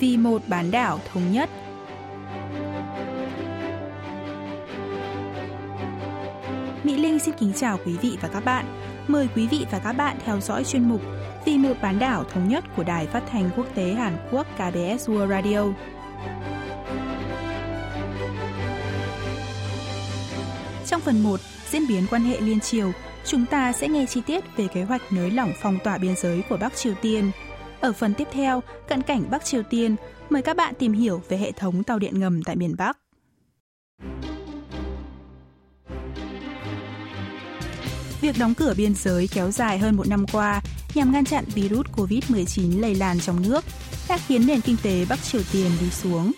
vì một bán đảo thống nhất. Mỹ Linh xin kính chào quý vị và các bạn. Mời quý vị và các bạn theo dõi chuyên mục Vì một bán đảo thống nhất của Đài Phát thanh Quốc tế Hàn Quốc KBS World Radio. Trong phần 1, diễn biến quan hệ liên triều, chúng ta sẽ nghe chi tiết về kế hoạch nới lỏng phong tỏa biên giới của Bắc Triều Tiên. Ở phần tiếp theo, cận cảnh Bắc Triều Tiên, mời các bạn tìm hiểu về hệ thống tàu điện ngầm tại miền Bắc. Việc đóng cửa biên giới kéo dài hơn một năm qua nhằm ngăn chặn virus COVID-19 lây lan trong nước đã khiến nền kinh tế Bắc Triều Tiên đi xuống.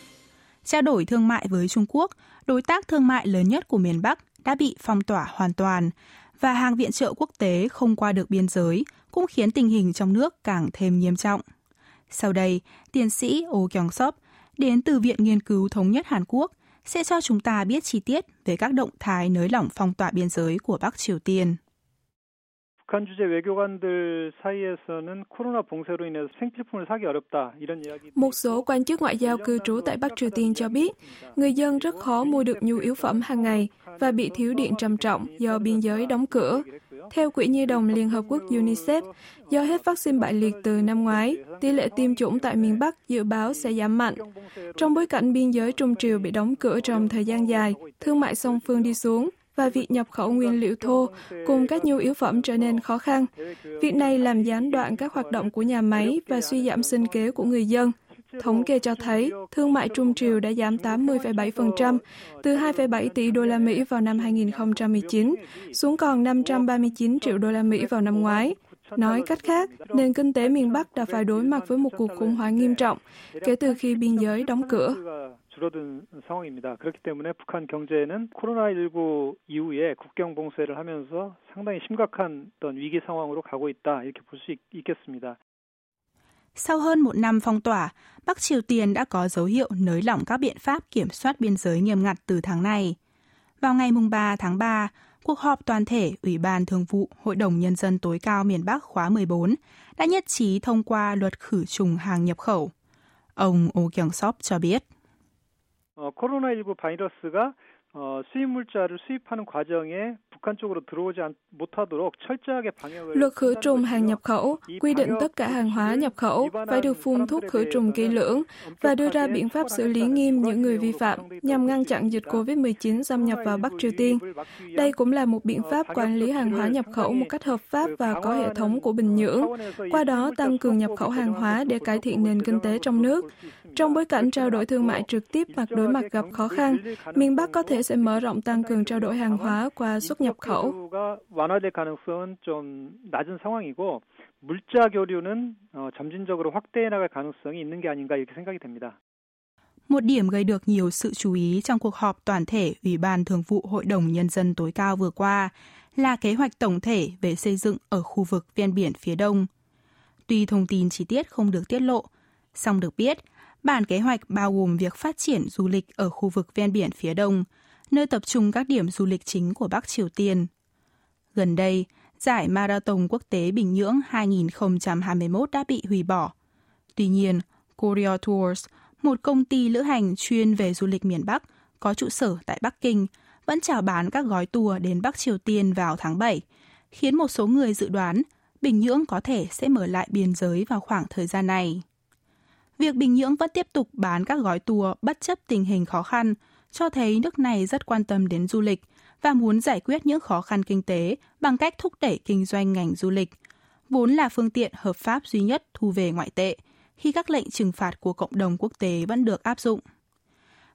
Trao đổi thương mại với Trung Quốc, đối tác thương mại lớn nhất của miền Bắc đã bị phong tỏa hoàn toàn và hàng viện trợ quốc tế không qua được biên giới cũng khiến tình hình trong nước càng thêm nghiêm trọng. Sau đây, tiến sĩ Oh Kyung Sop đến từ Viện Nghiên cứu Thống nhất Hàn Quốc sẽ cho chúng ta biết chi tiết về các động thái nới lỏng phong tỏa biên giới của Bắc Triều Tiên. Một số quan chức ngoại giao cư trú tại Bắc Triều Tiên cho biết, người dân rất khó mua được nhu yếu phẩm hàng ngày và bị thiếu điện trầm trọng do biên giới đóng cửa. Theo Quỹ Nhi đồng Liên Hợp Quốc UNICEF, do hết vaccine bại liệt từ năm ngoái, tỷ lệ tiêm chủng tại miền Bắc dự báo sẽ giảm mạnh. Trong bối cảnh biên giới Trung Triều bị đóng cửa trong thời gian dài, thương mại song phương đi xuống, và việc nhập khẩu nguyên liệu thô cùng các nhu yếu phẩm trở nên khó khăn. Việc này làm gián đoạn các hoạt động của nhà máy và suy giảm sinh kế của người dân. Thống kê cho thấy, thương mại trung triều đã giảm 80,7%, từ 2,7 tỷ đô la Mỹ vào năm 2019 xuống còn 539 triệu đô la Mỹ vào năm ngoái. Nói cách khác, nền kinh tế miền Bắc đã phải đối mặt với một cuộc khủng hoảng nghiêm trọng kể từ khi biên giới đóng cửa. 줄어든 상황입니다. 그렇기 때문에 북한 경제는 코로나19 이후에 국경 봉쇄를 하면서 상당히 심각한 어떤 위기 상황으로 가고 있다 이렇게 볼 수 있겠습니다. Sau hơn một năm phong tỏa, Bắc Triều Tiên đã có dấu hiệu nới lỏng các biện pháp kiểm soát biên giới nghiêm ngặt từ tháng này. Vào ngày 3 tháng 3, cuộc họp toàn thể Ủy ban Thường vụ Hội đồng Nhân dân tối cao miền Bắc khóa 14 đã nhất trí thông qua luật khử trùng hàng nhập khẩu. Ông Oh Kyung-sop cho biết. 어, 코로나19 바이러스가 어, 수입 물자를 수입하는 과정에 북한 쪽으로 들어오지 못하도록 철저하게 방역을 Luật khử trùng hàng nhập khẩu quy định tất cả hàng hóa nhập khẩu phải được phun thuốc khử trùng kỹ lưỡng và đưa ra biện pháp xử lý nghiêm những người vi phạm nhằm ngăn chặn dịch COVID-19 xâm nhập vào Bắc Triều Tiên. Đây cũng là một biện pháp quản lý hàng hóa nhập khẩu một cách hợp pháp và có hệ thống của Bình Nhưỡng, qua đó tăng cường nhập khẩu hàng hóa để cải thiện nền kinh tế trong nước. Trong bối cảnh trao đổi thương mại trực tiếp mặt đối mặt gặp khó khăn, miền Bắc có thể thể sẽ mở rộng tăng cường trao đổi hàng hóa qua xuất nhập khẩu. Một điểm gây được nhiều sự chú ý trong cuộc họp toàn thể Ủy ban Thường vụ Hội đồng Nhân dân tối cao vừa qua là kế hoạch tổng thể về xây dựng ở khu vực ven biển phía đông. Tuy thông tin chi tiết không được tiết lộ, song được biết, bản kế hoạch bao gồm việc phát triển du lịch ở khu vực ven biển phía đông – nơi tập trung các điểm du lịch chính của Bắc Triều Tiên. Gần đây, giải Marathon Quốc tế Bình Nhưỡng 2021 đã bị hủy bỏ. Tuy nhiên, Korea Tours, một công ty lữ hành chuyên về du lịch miền Bắc, có trụ sở tại Bắc Kinh, vẫn chào bán các gói tour đến Bắc Triều Tiên vào tháng 7, khiến một số người dự đoán Bình Nhưỡng có thể sẽ mở lại biên giới vào khoảng thời gian này. Việc Bình Nhưỡng vẫn tiếp tục bán các gói tour bất chấp tình hình khó khăn, cho thấy nước này rất quan tâm đến du lịch và muốn giải quyết những khó khăn kinh tế bằng cách thúc đẩy kinh doanh ngành du lịch, vốn là phương tiện hợp pháp duy nhất thu về ngoại tệ khi các lệnh trừng phạt của cộng đồng quốc tế vẫn được áp dụng.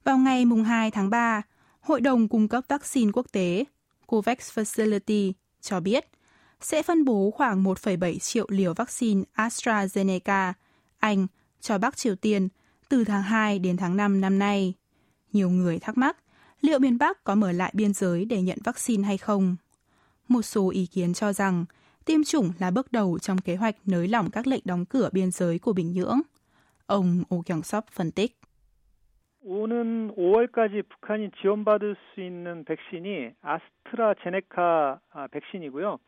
Vào ngày 2 tháng 3, Hội đồng cung cấp vaccine quốc tế COVAX Facility cho biết sẽ phân bố khoảng 1,7 triệu liều vaccine AstraZeneca, Anh cho Bắc Triều Tiên từ tháng 2 đến tháng 5 năm nay Nhiều người thắc mắc liệu miền Bắc có mở lại biên giới để nhận vaccine hay không. Một số ý kiến cho rằng tiêm chủng là bước đầu trong kế hoạch nới lỏng các lệnh đóng cửa biên giới của Bình Nhưỡng. Ông Oh Kyung-sop phân tích. 오는 5월까지 북한이 지원받을 수 있는 백신이 아스트라제네카 백신이고요.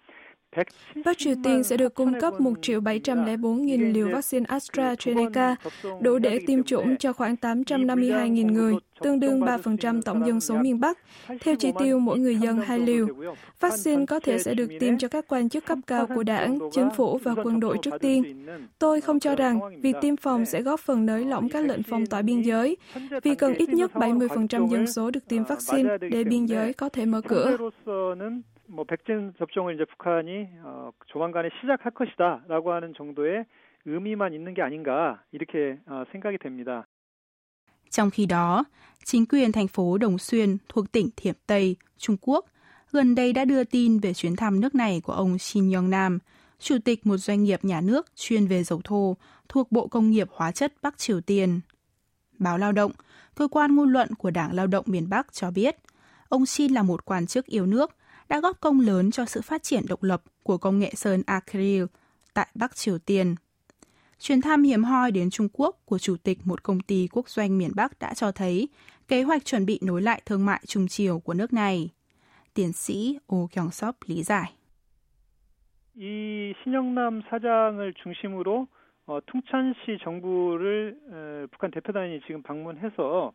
Bắc Triều Tiên sẽ được cung cấp 1 triệu 704 nghìn liều vaccine AstraZeneca, đủ để tiêm chủng cho khoảng 852 nghìn người, tương đương 3% tổng dân số miền Bắc, theo chỉ tiêu mỗi người dân hai liều. Vaccine có thể sẽ được tiêm cho các quan chức cấp cao của đảng, chính phủ và quân đội trước tiên. Tôi không cho rằng việc tiêm phòng sẽ góp phần nới lỏng các lệnh phong tỏa biên giới, vì cần ít nhất 70% dân số được tiêm vaccine để biên giới có thể mở cửa. 뭐 백신 접종을 이제 북한이 어, 조만간에 시작할 것이다라고 하는 정도의 의미만 있는 게 아닌가 이렇게 어, 생각이 됩니다. Trong khi đó, chính quyền thành phố Đồng Xuyên thuộc tỉnh Thiểm Tây, Trung Quốc, gần đây đã đưa tin về chuyến thăm nước này của ông Shin Yong Nam, chủ tịch một doanh nghiệp nhà nước chuyên về dầu thô thuộc Bộ Công nghiệp Hóa chất Bắc Triều Tiên. Báo Lao động, cơ quan ngôn luận của Đảng Lao động miền Bắc cho biết, ông Shin là một quan chức yêu nước, đã góp công lớn cho sự phát triển độc lập của công nghệ sơn acryl tại Bắc Triều Tiên. Chuyến thăm hiếm hoi đến Trung Quốc của Chủ tịch một công ty quốc doanh miền Bắc đã cho thấy kế hoạch chuẩn bị nối lại thương mại Trung Triều của nước này. Tiến sĩ Oh Kyung Sop lý giải. 이 신영남 사장을 중심으로 어, 퉁찬시 정부를 에, 북한 대표단이 지금 방문해서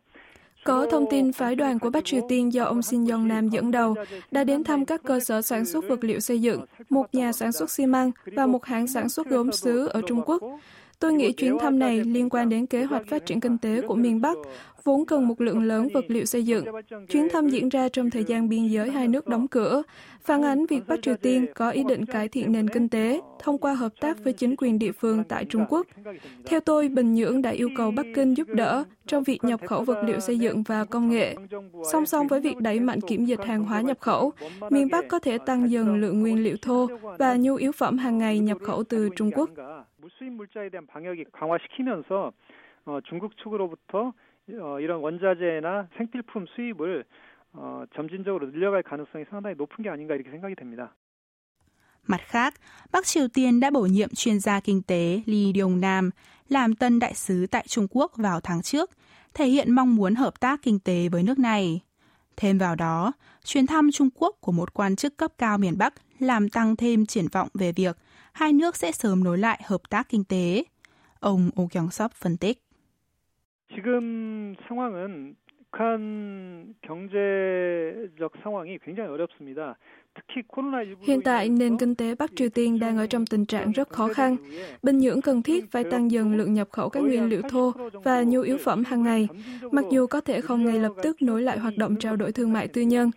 có thông tin phái đoàn của Bắc Triều Tiên do ông Shin Yong Nam dẫn đầu đã đến thăm các cơ sở sản xuất vật liệu xây dựng, một nhà sản xuất xi măng và một hãng sản xuất gốm sứ ở Trung Quốc. Tôi nghĩ chuyến thăm này liên quan đến kế hoạch phát triển kinh tế của miền Bắc, vốn cần một lượng lớn vật liệu xây dựng. Chuyến thăm diễn ra trong thời gian biên giới hai nước đóng cửa, phản ánh việc Bắc Triều Tiên có ý định cải thiện nền kinh tế thông qua hợp tác với chính quyền địa phương tại Trung Quốc. Theo tôi, Bình Nhưỡng đã yêu cầu Bắc Kinh giúp đỡ trong việc nhập khẩu vật liệu xây dựng và công nghệ. Song song với việc đẩy mạnh kiểm dịch hàng hóa nhập khẩu, miền Bắc có thể tăng dần lượng nguyên liệu thô và nhu yếu phẩm hàng ngày nhập khẩu từ Trung Quốc. 무수인 물자에 대한 방역이 강화시키면서 어, 중국 측으로부터 어, 이런 원자재나 생필품 수입을 어, 점진적으로 늘려갈 가능성이 상당히 높은 게 아닌가 이렇게 생각이 됩니다. Mặt khác, Bắc Triều Tiên đã bổ nhiệm chuyên gia kinh tế Lee Dong Nam làm tân đại sứ tại Trung Quốc vào tháng trước, thể hiện mong muốn hợp tác kinh tế với nước này. Thêm vào đó, chuyến thăm Trung Quốc của một quan chức cấp cao miền Bắc làm tăng thêm triển vọng về việc hai nước sẽ sớm nối lại hợp tác kinh tế. Ông Oh Kyung-sop phân tích. 지금 상황은 북한 경제적 상황이 굉장히 어렵습니다. Hiện tại, nền kinh tế Bắc Triều Tiên đang ở trong tình trạng rất khó khăn. Bình Nhưỡng cần thiết phải tăng dần lượng nhập khẩu các nguyên liệu thô và nhu yếu phẩm hàng ngày, mặc dù có thể không ngay lập tức nối lại hoạt động trao đổi thương mại tư nhân.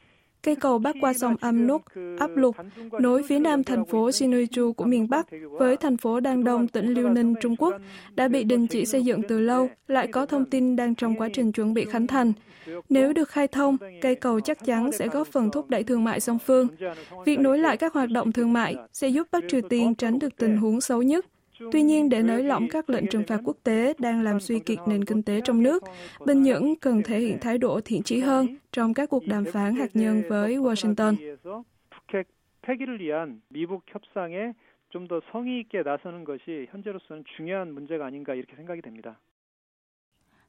Cây cầu bắc qua sông Amnok, Áp Lục, nối phía nam thành phố Sinuiju của miền Bắc với thành phố Đan Đông, tỉnh Liêu Ninh, Trung Quốc, đã bị đình chỉ xây dựng từ lâu, lại có thông tin đang trong quá trình chuẩn bị khánh thành. Nếu được khai thông, cây cầu chắc chắn sẽ góp phần thúc đẩy thương mại song phương. Việc nối lại các hoạt động thương mại sẽ giúp Bắc Triều Tiên tránh được tình huống xấu nhất Tuy nhiên, để nới lỏng các lệnh trừng phạt quốc tế đang làm suy kiệt nền kinh tế trong nước, Bình Nhưỡng cần thể hiện thái độ thiện trí hơn trong các cuộc đàm phán hạt nhân với Washington.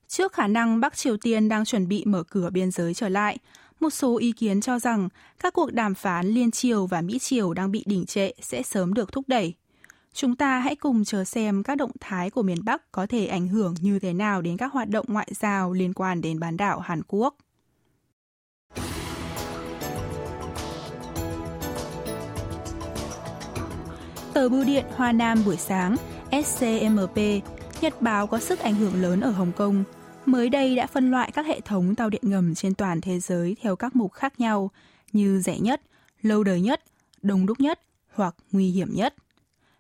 Trước khả năng Bắc Triều Tiên đang chuẩn bị mở cửa biên giới trở lại, một số ý kiến cho rằng các cuộc đàm phán liên triều và Mỹ triều đang bị đình trệ sẽ sớm được thúc đẩy Chúng ta hãy cùng chờ xem các động thái của miền Bắc có thể ảnh hưởng như thế nào đến các hoạt động ngoại giao liên quan đến bán đảo Hàn Quốc. Tờ Bưu điện Hoa Nam buổi sáng, SCMP, nhật báo có sức ảnh hưởng lớn ở Hồng Kông, mới đây đã phân loại các hệ thống tàu điện ngầm trên toàn thế giới theo các mục khác nhau như rẻ nhất, lâu đời nhất, đông đúc nhất hoặc nguy hiểm nhất.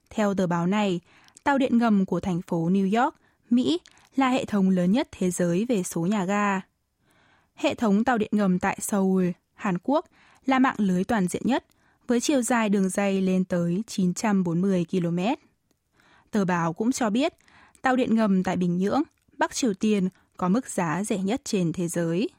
Theo tờ báo này, tàu điện ngầm của thành phố New York, Mỹ là hệ thống lớn nhất thế giới về số nhà ga. Hệ thống tàu điện ngầm tại Seoul, Hàn Quốc là mạng lưới toàn diện nhất với chiều dài đường dây lên tới 940 km. Tờ báo cũng cho biết, tàu điện ngầm tại Bình Nhưỡng, Bắc Triều Tiên có mức giá rẻ nhất trên thế giới.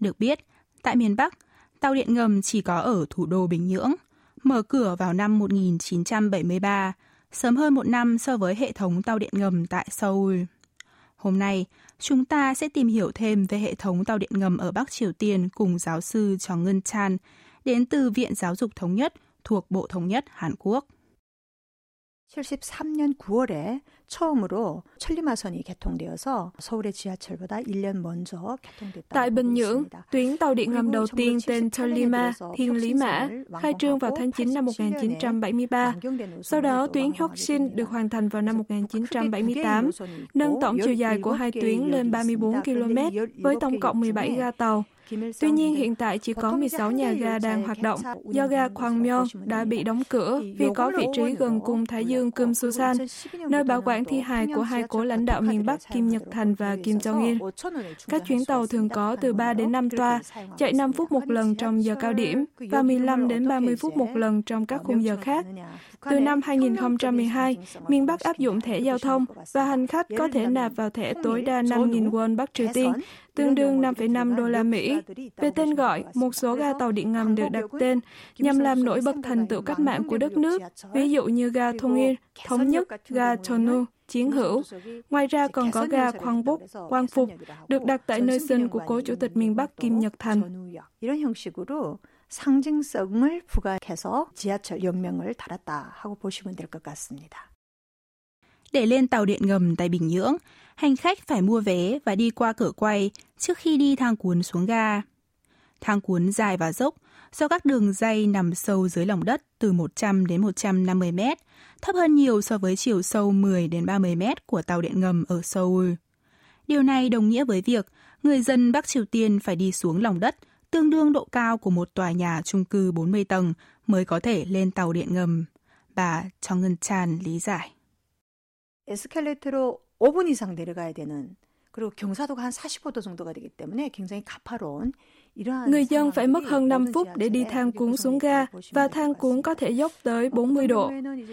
Được biết, tại miền Bắc, tàu điện ngầm chỉ có ở thủ đô Bình Nhưỡng, mở cửa vào năm 1973, sớm hơn một năm so với hệ thống tàu điện ngầm tại Seoul. Hôm nay, chúng ta sẽ tìm hiểu thêm về hệ thống tàu điện ngầm ở Bắc Triều Tiên cùng giáo sư Chong Ngân Chan, đến từ Viện Giáo dục Thống nhất thuộc Bộ Thống nhất Hàn Quốc. 73년 9월에 처음으로 천리마선이 개통되어서 서울의 지하철보다 1년 먼저 개통됐다. Tại Bình Nhưỡng, tuyến tàu điện ngầm đầu tiên tên Cholima, Thiên Lý Mã, khai trương vào tháng 9 năm 1973. Sau đó, tuyến Hyoksin được hoàn thành vào năm 1978, nâng tổng chiều dài của hai tuyến lên 34 km với tổng cộng 17 ga tàu. Tuy nhiên, hiện tại chỉ có 16 nhà ga đang hoạt động do ga Kwangmyeong đã bị đóng cửa vì có vị trí gần cung Thái Dương Kum Susan, nơi bảo quản thi hài của hai cố lãnh đạo miền Bắc Kim Nhật Thành và Kim Jong-il. Các chuyến tàu thường có từ 3 đến 5 toa, chạy 5 phút một lần trong giờ cao điểm và 15 đến 30 phút một lần trong các khung giờ khác. Từ năm 2012, miền Bắc áp dụng thẻ giao thông và hành khách có thể nạp vào thẻ tối đa 5.000 won Bắc Triều Tiên, tương đương 5,5 đô la Mỹ. Về tên gọi, một số ga tàu điện ngầm được đặt tên nhằm làm nổi bật thành tựu cách mạng của đất nước, ví dụ như ga Thông Yên, Thống Nhất, ga Chonu, Chiến hữu. Ngoài ra còn có ga Quang Búc, Quang Phục, được đặt tại nơi sinh của cố chủ tịch miền Bắc Kim Nhật Thành. 상징성을 부각해서 지하철 혁명을 달았다 하고 보시면 될 것 같습니다. Để lên tàu điện ngầm tại Bình Nhưỡng, hành khách phải mua vé và đi qua cửa quay trước khi đi thang cuốn xuống ga. Thang cuốn dài và dốc do các đường dây nằm sâu dưới lòng đất từ 100 đến 150 mét, thấp hơn nhiều so với chiều sâu 10 đến 30 mét của tàu điện ngầm ở Seoul. Điều này đồng nghĩa với việc người dân Bắc Triều Tiên phải đi xuống lòng đất tương đương độ cao của một tòa nhà chung cư 40 tầng mới có thể lên tàu điện ngầm. Bà Trong Ngân Chan lý giải. 에스컬레이터로 5분 이상 내려가야 되는 그리고 경사도가 한 45도 정도가 되기 때문에 굉장히 가파로운 Người dân phải mất hơn 5 phút để đi thang cuốn xuống ga và thang cuốn có thể dốc tới 40 độ.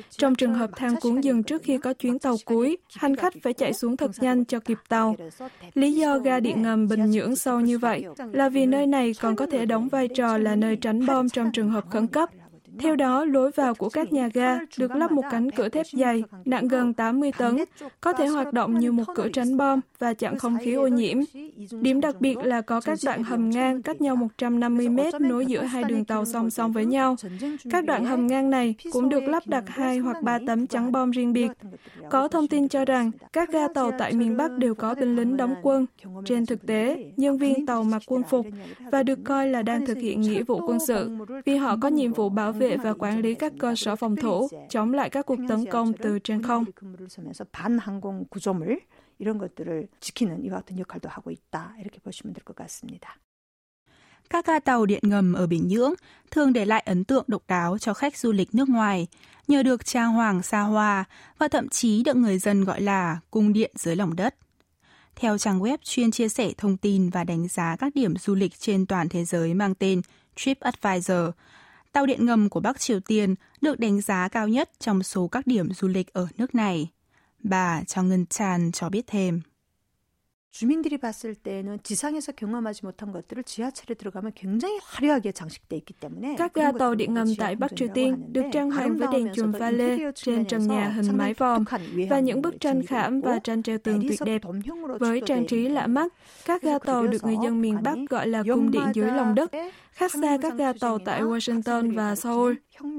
Trong trường hợp thang cuốn dừng trước khi có chuyến tàu cuối, hành khách phải chạy xuống thật nhanh cho kịp tàu. Lý do ga điện ngầm Bình Nhưỡng sâu như vậy là vì nơi này còn có thể đóng vai trò là nơi tránh bom trong trường hợp khẩn cấp theo đó, lối vào của các nhà ga được lắp một cánh cửa thép dày, nặng gần 80 tấn, có thể hoạt động như một cửa tránh bom và chặn không khí ô nhiễm. Điểm đặc biệt là có các đoạn hầm ngang cách nhau 150 mét nối giữa hai đường tàu song song với nhau. Các đoạn hầm ngang này cũng được lắp đặt hai hoặc ba tấm chắn bom riêng biệt. Có thông tin cho rằng các ga tàu tại miền Bắc đều có binh lính đóng quân. Trên thực tế, nhân viên tàu mặc quân phục và được coi là đang thực hiện nghĩa vụ quân sự vì họ có nhiệm vụ bảo vệ và quản lý các cơ sở phòng thủ, chống lại các cuộc tấn công từ trên không. 이런 것들을 지키는 이와 같은 역할도 하고 있다. 이렇게 보시면 될 것 같습니다. Các ga tàu điện ngầm ở Bình Nhưỡng thường để lại ấn tượng độc đáo cho khách du lịch nước ngoài, nhờ được trang hoàng xa hoa và thậm chí được người dân gọi là cung điện dưới lòng đất. Theo trang web chuyên chia sẻ thông tin và đánh giá các điểm du lịch trên toàn thế giới mang tên TripAdvisor, tàu điện ngầm của Bắc Triều Tiên được đánh giá cao nhất trong số các điểm du lịch ở nước này. Bà Cho Ngân Chan cho biết thêm. 주민들이 봤을 때는 지상에서 경험하지 못한 것들을 지하철에 들어가면 굉장히 화려하게 장식돼 있기 때문에 các ga tàu điện ngầm tại Bắc Triều Tiên được trang hoàng với đèn chùm pha lê trên trần nhà hình mái vòm và những bức tranh khảm và tranh treo tường tuyệt đẹp. Với trang trí lạ mắt, các ga tàu được người dân miền Bắc gọi là cung điện dưới lòng đất khác xa các ga tàu tại Washington và Seoul.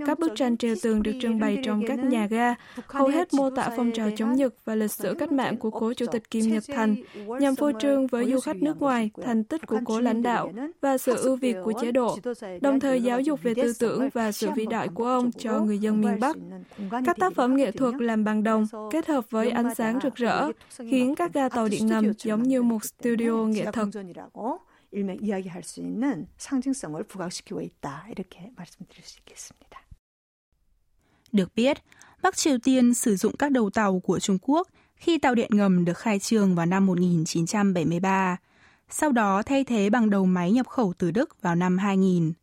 Các bức tranh treo tường được trưng bày trong các nhà ga, hầu hết mô tả phong trào chống Nhật và lịch sử cách mạng của cố chủ tịch Kim Nhật Thành, nhằm phô trương với du khách nước ngoài thành tích của cố lãnh đạo và sự ưu việt của chế độ, đồng thời giáo dục về tư tưởng và sự vĩ đại của ông cho người dân miền Bắc. Các tác phẩm nghệ thuật làm bằng đồng kết hợp với ánh sáng rực rỡ, khiến các ga tàu điện ngầm giống như một studio nghệ thuật. 일명 이야기할 수 있는 상징성을 부각시키고 있다. 이렇게 말씀드릴 수 있겠습니다. Được biết, Bắc Triều Tiên sử dụng các đầu tàu của Trung Quốc khi tàu điện ngầm được khai trương vào năm 1973, sau đó thay thế bằng đầu máy nhập khẩu từ Đức vào năm 2000.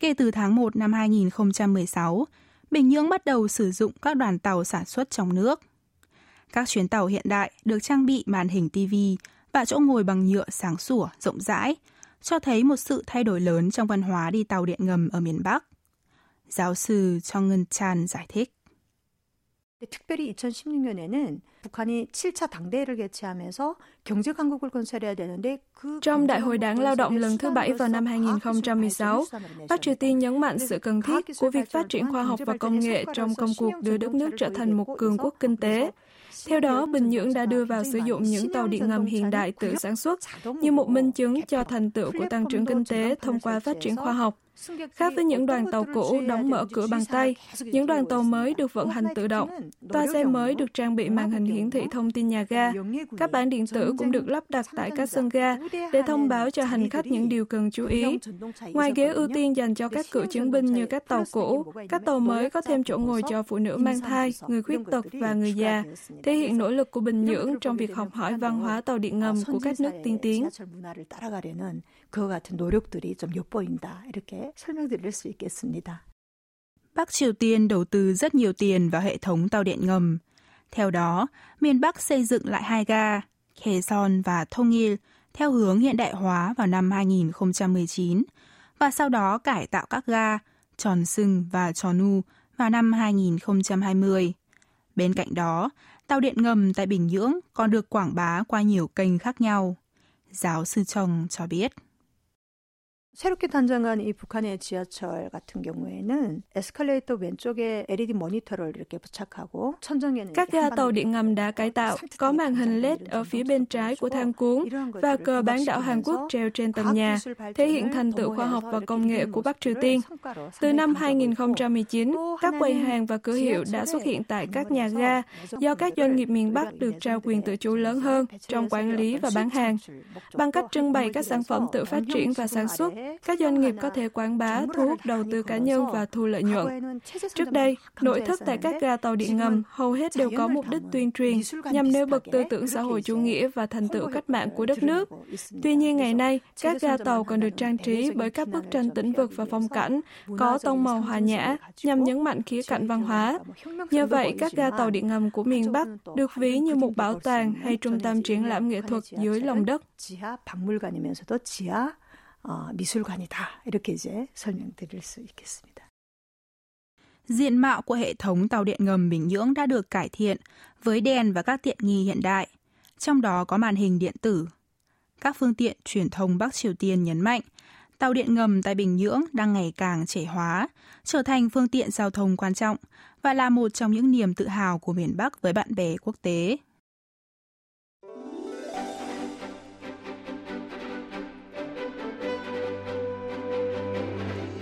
Kể từ tháng 1 năm 2016, Bình Nhưỡng bắt đầu sử dụng các đoàn tàu sản xuất trong nước. Các chuyến tàu hiện đại được trang bị màn hình TV và chỗ ngồi bằng nhựa sáng sủa, rộng rãi, cho thấy một sự thay đổi lớn trong văn hóa đi tàu điện ngầm ở miền Bắc. Giáo sư Chong Ngân Chan giải thích. 특별히 2016년에는 북한이 7차 당대회를 개최하면서 경제 강국을 건설해야 되는데 그 Trong Đại hội Đảng Lao động lần thứ bảy vào năm 2016, Bắc Triều Tiên nhấn mạnh sự cần thiết của việc phát triển khoa học và công nghệ trong công cuộc đưa đất nước trở thành một cường quốc kinh tế. Theo đó, Bình Nhưỡng đã đưa vào sử dụng những tàu điện ngầm hiện đại tự sản xuất như một minh chứng cho thành tựu của tăng trưởng kinh tế thông qua phát triển khoa học. Khác với những đoàn tàu cũ đóng mở cửa bằng tay, những đoàn tàu mới được vận hành tự động. Toa xe mới được trang bị màn hình hiển thị thông tin nhà ga. Các bản điện tử cũng được lắp đặt tại các sân ga để thông báo cho hành khách những điều cần chú ý. Ngoài ghế ưu tiên dành cho các cựu chiến binh như các tàu cũ, các tàu mới có thêm chỗ ngồi cho phụ nữ mang thai, người khuyết tật và người già, thể hiện nỗ lực của Bình Nhưỡng trong việc học hỏi văn hóa tàu điện ngầm của các nước tiên tiến. 그와 같은 노력들이 좀 엿보인다. 이렇게 설명드릴 수 있겠습니다. Bắc Triều Tiên đầu tư rất nhiều tiền vào hệ thống tàu điện ngầm. Theo đó, miền Bắc xây dựng lại hai ga, Kheson và Thông Il, theo hướng hiện đại hóa vào năm 2019 và sau đó cải tạo các ga Tròn Sưng và Tròn vào năm 2020. Bên cạnh đó, tàu điện ngầm tại Bình Nhưỡng còn được quảng bá qua nhiều kênh khác nhau. Giáo sư Chong cho biết. 새롭게 단장한 이 북한의 지하철 같은 경우에는 에스컬레이터 왼쪽에 LED 모니터를 이렇게 부착하고 천정에는 các ga tàu điện ngầm đã cải tạo có màn hình LED ở phía bên trái của thang cuốn và cờ bán đảo Hàn Quốc treo trên tầng nhà, thể hiện thành tựu khoa học và công nghệ của Bắc Triều Tiên. Từ năm 2019, các quầy hàng và cửa hiệu đã xuất hiện tại các nhà ga do các doanh nghiệp miền Bắc được trao quyền tự chủ lớn hơn trong quản lý và bán hàng. Bằng cách trưng bày các sản phẩm tự phát triển và sản xuất, các doanh nghiệp có thể quảng bá, thu hút đầu tư cá nhân và thu lợi nhuận. Trước đây, nội thất tại các ga tàu điện ngầm hầu hết đều có mục đích tuyên truyền nhằm nêu bật tư tưởng xã hội chủ nghĩa và thành tựu cách mạng của đất nước. Tuy nhiên ngày nay, các ga tàu còn được trang trí bởi các bức tranh tĩnh vực và phong cảnh, có tông màu hòa nhã nhằm nhấn mạnh khía cạnh văn hóa. Nhờ vậy, các ga tàu điện ngầm của miền Bắc được ví như một bảo tàng hay trung tâm triển lãm nghệ thuật dưới lòng đất. 어, 미술관이다. 이렇게 이제 설명드릴 수 있겠습니다. Diện mạo của hệ thống tàu điện ngầm Bình Nhưỡng đã được cải thiện với đèn và các tiện nghi hiện đại, trong đó có màn hình điện tử. Các phương tiện truyền thông Bắc Triều Tiên nhấn mạnh, tàu điện ngầm tại Bình Nhưỡng đang ngày càng trẻ hóa, trở thành phương tiện giao thông quan trọng và là một trong những niềm tự hào của miền Bắc với bạn bè quốc tế.